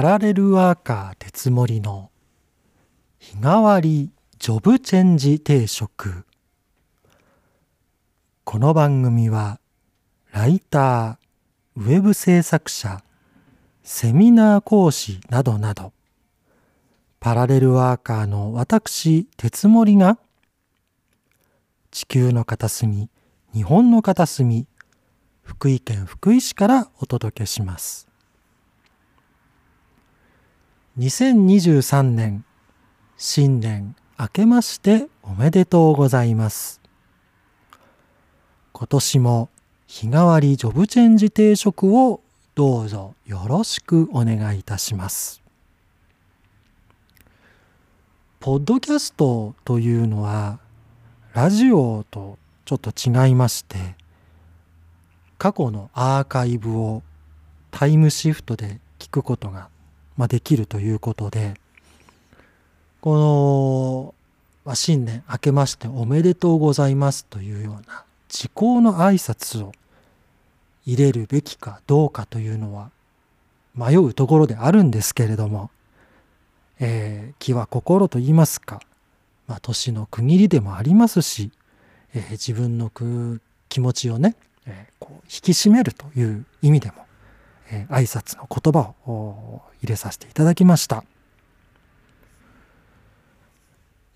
パラレルワーカー鉄森の日替わりジョブチェンジ定食。この番組はライター、ウェブ制作者、セミナー講師などなどパラレルワーカーの私鉄森が地球の片隅日本の片隅福井県福井市からお届けします。2023年新年明けましておめでとうございます。今年も日替わりジョブチェンジ定食をどうぞよろしくお願いいたします。ポッドキャストというのはラジオとちょっと違いまして過去のアーカイブをタイムシフトで聞くことが、まあ、できるということでこの、まあ、新年明けましておめでとうございますというような時効の挨拶を入れるべきかどうかというのは迷うところであるんですけれども、えー、気は心と言いますか、まあ、年の区切りでもありますし、えー、自分の気持ちをねえー、こう引き締めるという意味でも、え、挨拶の言葉を入れさせていただきました。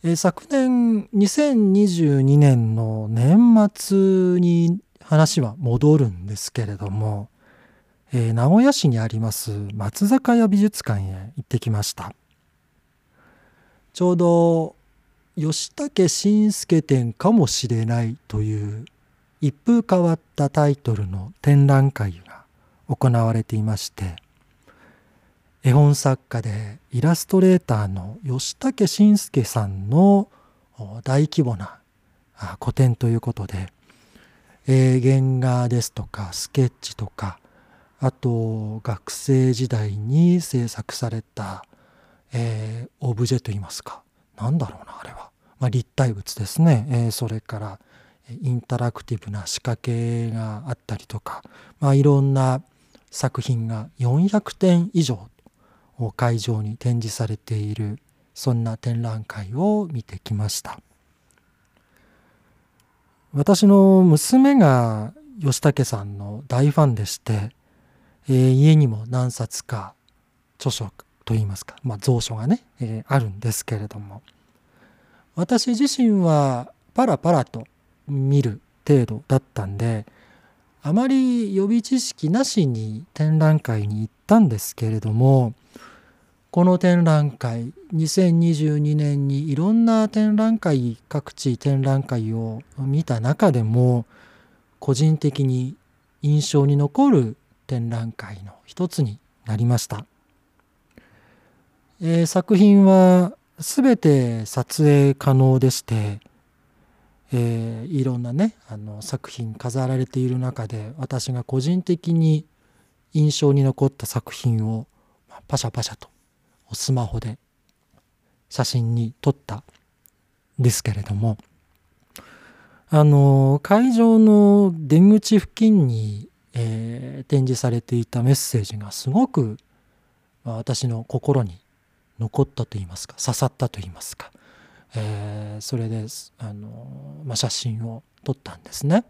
え、昨年2022年の年末に話は戻るんですけれども、えー、名古屋市にあります松坂屋美術館へ行ってきました。ちょうど吉武慎介展かもしれないという一風変わったタイトルの展覧会が行われていまして絵本作家でイラストレーターの吉武慎介さんの大規模な個展ということで、えー、原画ですとかスケッチとかあと学生時代に制作された、えー、オブジェといいますか何だろうなあれは、まあ、立体物ですね、えー、それからインタラクティブな仕掛けがあったりとか、まあ、いろんな作品が400点以上を会場に展示されているそんな展覧会を見てきました。私の娘が吉武さんの大ファンでして、えー、家にも何冊か著書といいますか、まあ、蔵書がね、えー、あるんですけれども私自身はパラパラと見る程度だったんであまり予備知識なしに展覧会に行ったんですけれどもこの展覧会2022年にいろんな展覧会各地展覧会を見た中でも個人的に印象に残る展覧会の一つになりました、えー、作品は全て撮影可能でしてえー、いろんなねあの作品飾られている中で私が個人的に印象に残った作品をまパシャパシャとスマホで写真に撮ったんですけれどもあの会場の出口付近に、えー、展示されていたメッセージがすごくま私の心に残ったといいますか刺さったといいますかえー、それであの、まあ、写真を撮ったんですね。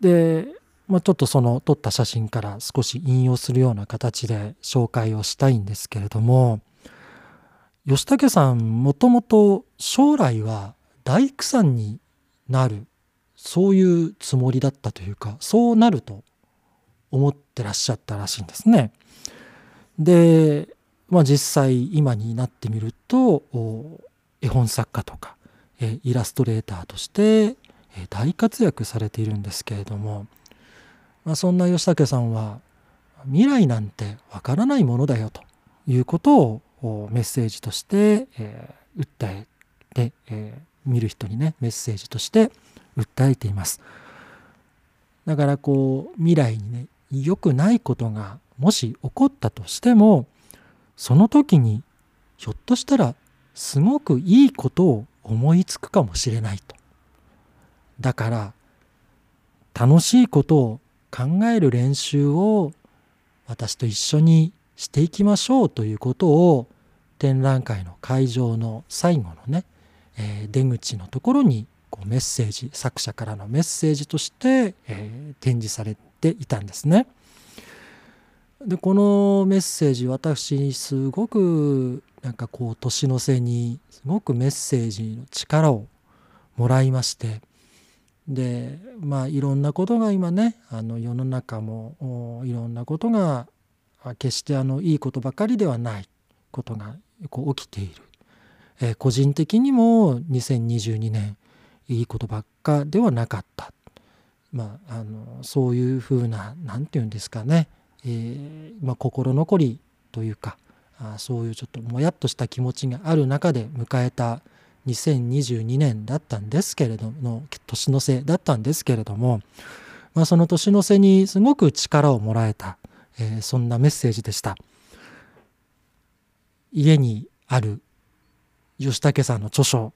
で、まあ、ちょっとその撮った写真から少し引用するような形で紹介をしたいんですけれども吉武さんもともと将来は大工さんになるそういうつもりだったというかそうなると思ってらっしゃったらしいんですね。で、まあ、実際今になってみると絵本作家とか、えイラストレーターとして、え大活躍されているんですけれども、まあ、そんな吉武さんは未来なんてわからないものだよということをメッセージとして、えー、訴えて、えー、見る人にねメッセージとして訴えています。だからこう未来にね良くないことがもし起こったとしてもその時にひょっとしたらすごくいいことを思いつくかもしれないと。だから楽しいことを考える練習を私と一緒にしていきましょうということを展覧会の会場の最後のね、えー、出口のところにこうメッセージ作者からのメッセージとして、えー、展示されていたんですね。でこのメッセージ私すごくなんかこう年の瀬にすごくメッセージの力をもらいましてでまあいろんなことが今ねあの世の中もいろんなことが決してあのいいことばかりではないことがこう起きている、えー、個人的にも2022年いいことばっかではなかった。まああのそういうふうな何て言うんですかね。えー、まあ、心残りというかあそういうちょっともやっとした気持ちがある中で迎えた2022年だったんですけれども年の瀬だったんですけれども、まあ、その年の瀬にすごく力をもらえた、えー、そんなメッセージでした。家にある吉武さんの著書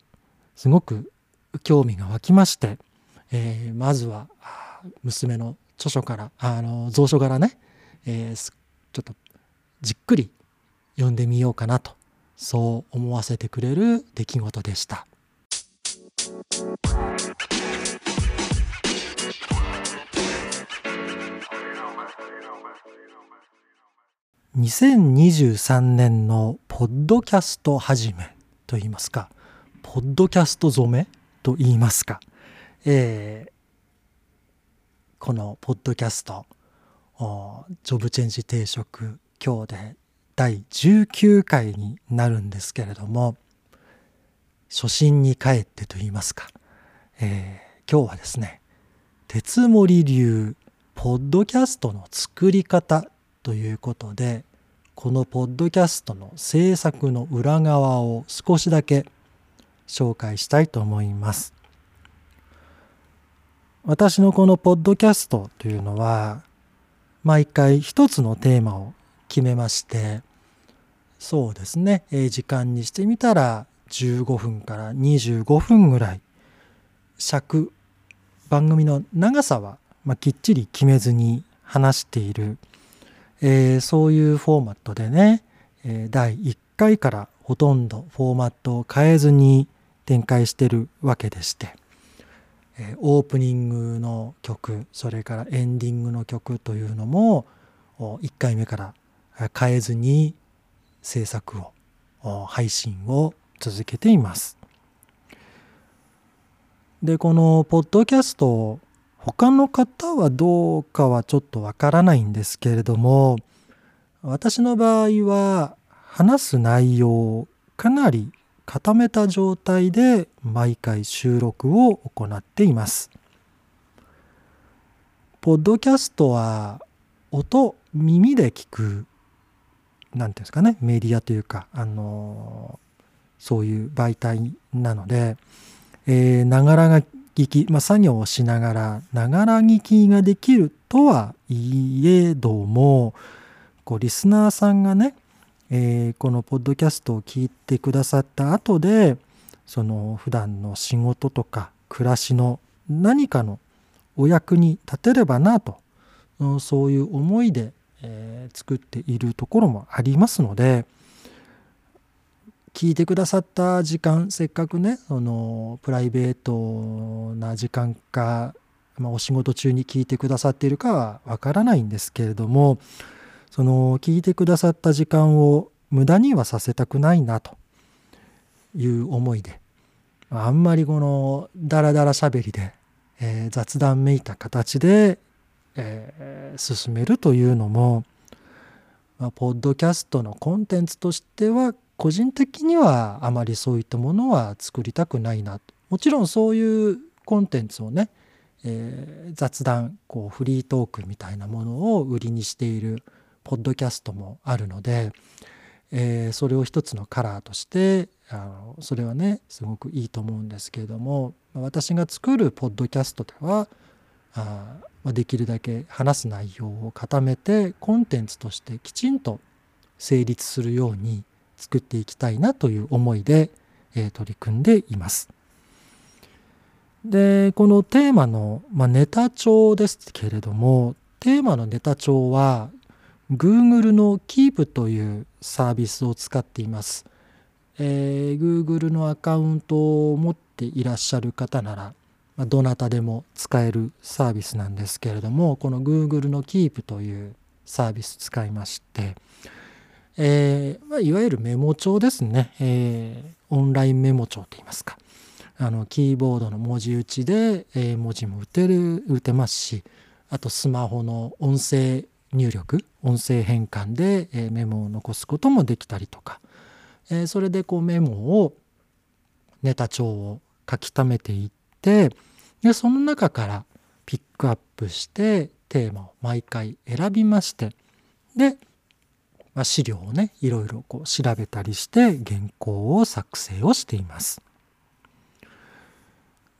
すごく興味が湧きまして、えー、まずは娘の著書からあの蔵書からねえー、ちょっとじっくり読んでみようかなとそう思わせてくれる出来事でした。2023年のポッドキャスト始めと言いますか、ポッドキャスト染めと言いますか、えー、このポッドキャスト、ジョブチェンジ定食今日で第19回になるんですけれども初心に帰ってと言いますか、えー、今日はですね鉄森流ポッドキャストの作り方ということでこのポッドキャストの制作の裏側を少しだけ紹介したいと思います。私のこのポッドキャストというのは毎回一つのテーマを決めましてそうですね、え時間にしてみたら15分から25分ぐらい尺番組の長さは、まあ、きっちり決めずに話している、えー、そういうフォーマットでね、えー、第1回からほとんどフォーマットを変えずに展開してるわけでして。えオープニングの曲それからエンディングの曲というのも1回目から変えずに制作を配信を続けています。でこのポッドキャスト他の方はどうかはちょっとわからないんですけれども私の場合は話す内容をかなり固めた状態で毎回収録を行っています。ポッドキャストは音耳で聞く何て言うんですかねメディアというかあのそういう媒体なのでながら聞き、まあ、作業をしながらながら聞きができるとはいえどもこうリスナーさんがねえー、このポッドキャストを聞いてくださった後でその普段の仕事とか暮らしの何かのお役に立てればなとそういう思いで、え、作っているところもありますので聞いてくださった時間せっかくねそのプライベートな時間か、まあ、お仕事中に聞いてくださっているかはわからないんですけれどもその聞いてくださった時間を無駄にはさせたくないなという思いであんまりこのダラダラしゃべりで、えー、雑談めいた形で、えー、進めるというのも、まあ、ポッドキャストのコンテンツとしては個人的にはあまりそういったものは作りたくないなと。もちろんそういうコンテンツをね、えー、雑談こうフリートークみたいなものを売りにしているポッドキャストもあるので、えー、それを一つのカラーとしてあのそれはねすごくいいと思うんですけれども私が作るポッドキャストではあできるだけ話す内容を固めてコンテンツとしてきちんと成立するように作っていきたいなという思いで、え、取り組んでいます。でこのテーマの、まあ、ネタ帳ですけれどもテーマのネタ帳は Google の Keep というサービスを使っています。えー、Google のアカウントを持っていらっしゃる方なら、ま、どなたでも使えるサービスなんですけれどもこの Google の Keep というサービス使いまして、えーまあ、いわゆるメモ帳ですね、えー、オンラインメモ帳といいますか。あのキーボードの文字打ちで、えー、文字も打てる打てますしあとスマホの音声入力音声変換で、え、メモを残すこともできたりとか、え、それでこうメモをネタ帳を書き溜めていってでその中からピックアップしてテーマを毎回選びましてで、まあ、資料をねいろいろこう調べたりして原稿を作成をしています。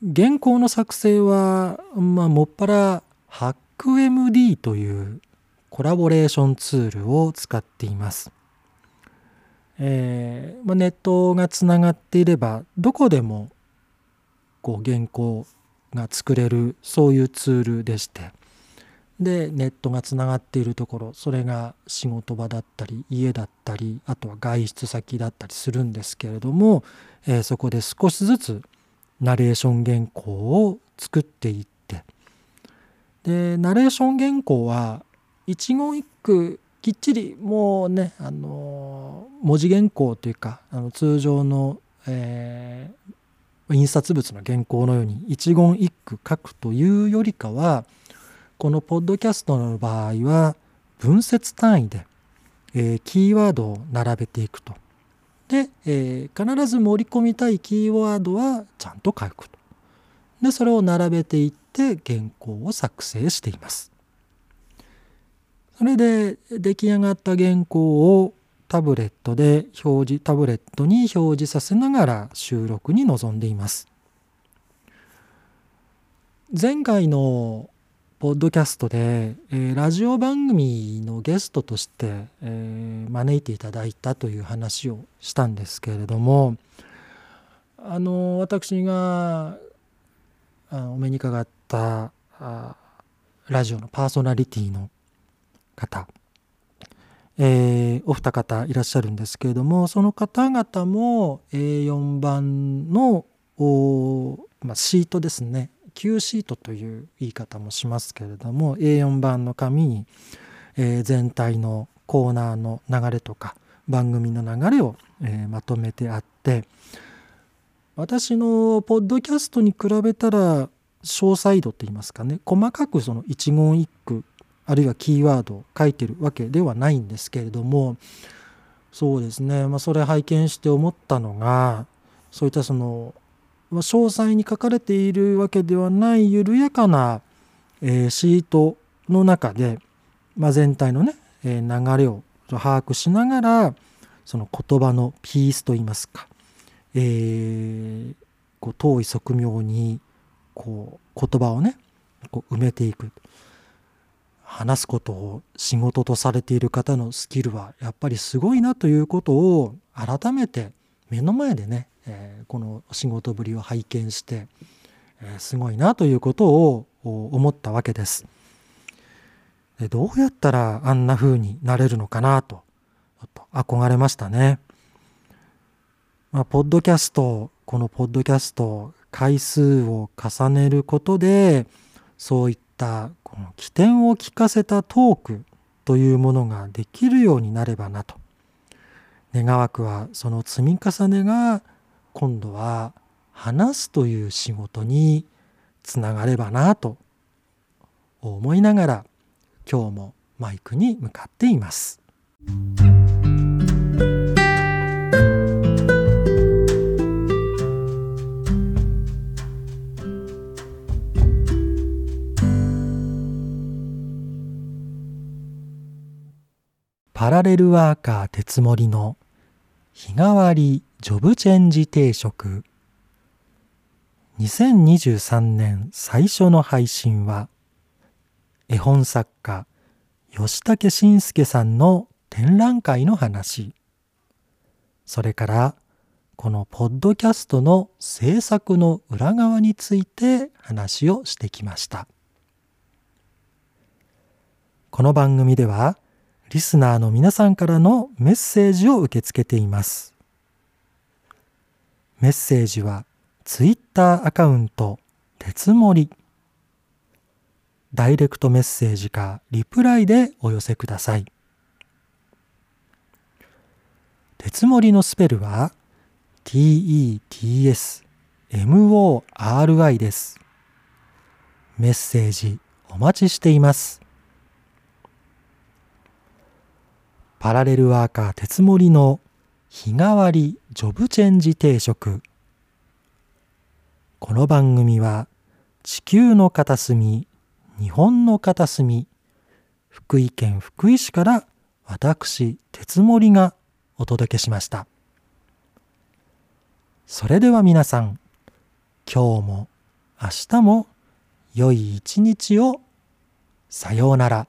原稿の作成は、まあ、もっぱら HackMD というコラボレーションツールを使っています。えーまあ、ネットがつながっていればどこでもこう原稿が作れるそういうツールでしてでネットがつながっているところそれが仕事場だったり家だったりあとは外出先だったりするんですけれども、えー、そこで少しずつナレーション原稿を作っていってでナレーション原稿は一言一句きっちりもうねあの文字原稿というかあの通常の、えー、印刷物の原稿のように一言一句書くというよりかはこのポッドキャストの場合は文節単位で、えー、キーワードを並べていくと。で、えー、必ず盛り込みたいキーワードはちゃんと書くと。で、それを並べていって原稿を作成しています。それで出来上がった原稿をタブレットで表示、タブレットに表示させながら収録に臨んでいます。前回のポッドキャストで、えー、ラジオ番組のゲストとして、えー、招いていただいたという話をしたんですけれどもあの私があお目にかかったあラジオのパーソナリティの方、えー、お二方いらっしゃるんですけれどもその方々も A4 番のまあ、シートですね。Q シートという言い方もしますけれども A4 版の紙に、えー、全体のコーナーの流れとか番組の流れを、えー、まとめてあって私のポッドキャストに比べたら詳細度といいますかね。細かくその一言一句あるいはキーワードを書いてるわけではないんですけれどもそうですね、まあ、それ拝見して思ったのがそういったその詳細に書かれているわけではない緩やかな、えー、シートの中で、まあ、全体のね、えー、流れを把握しながらその言葉のピースといいますか、えー、こう遠い側面にこう言葉をねこう埋めていく。話すことを仕事とされている方のスキルはやっぱりすごいなということを改めて目の前でねえー、この仕事ぶりを拝見して、えー、すごいなということを思ったわけです。でどうやったらあんな風になれるのかなとと憧れましたね。まあ、ポッドキャストこのポッドキャスト回数を重ねることでそういったこの起点を聞かせたトークというものができるようになればなと願わくはその積み重ねが今度は話すという仕事につながればなと思いながら今日もマイクに向かっています。パラレルワーカー鉄森の日替わりジョブチェンジ定食。2023年最初の配信は絵本作家吉武慎介さんの展覧会の話。それからこのポッドキャストの制作の裏側について話をしてきました。この番組ではリスナーの皆さんからのメッセージを受け付けています。メッセージはツイッターアカウント鉄森ダイレクトメッセージかリプライでお寄せください。鉄森のスペルは TETSMORI です。メッセージお待ちしています。パラレルワーカー鉄森の日替わりジョブチェンジ定食。この番組は地球の片隅日本の片隅福井県福井市から私鉄森がお届けしました。それでは皆さん今日も明日も良い一日を。さようなら。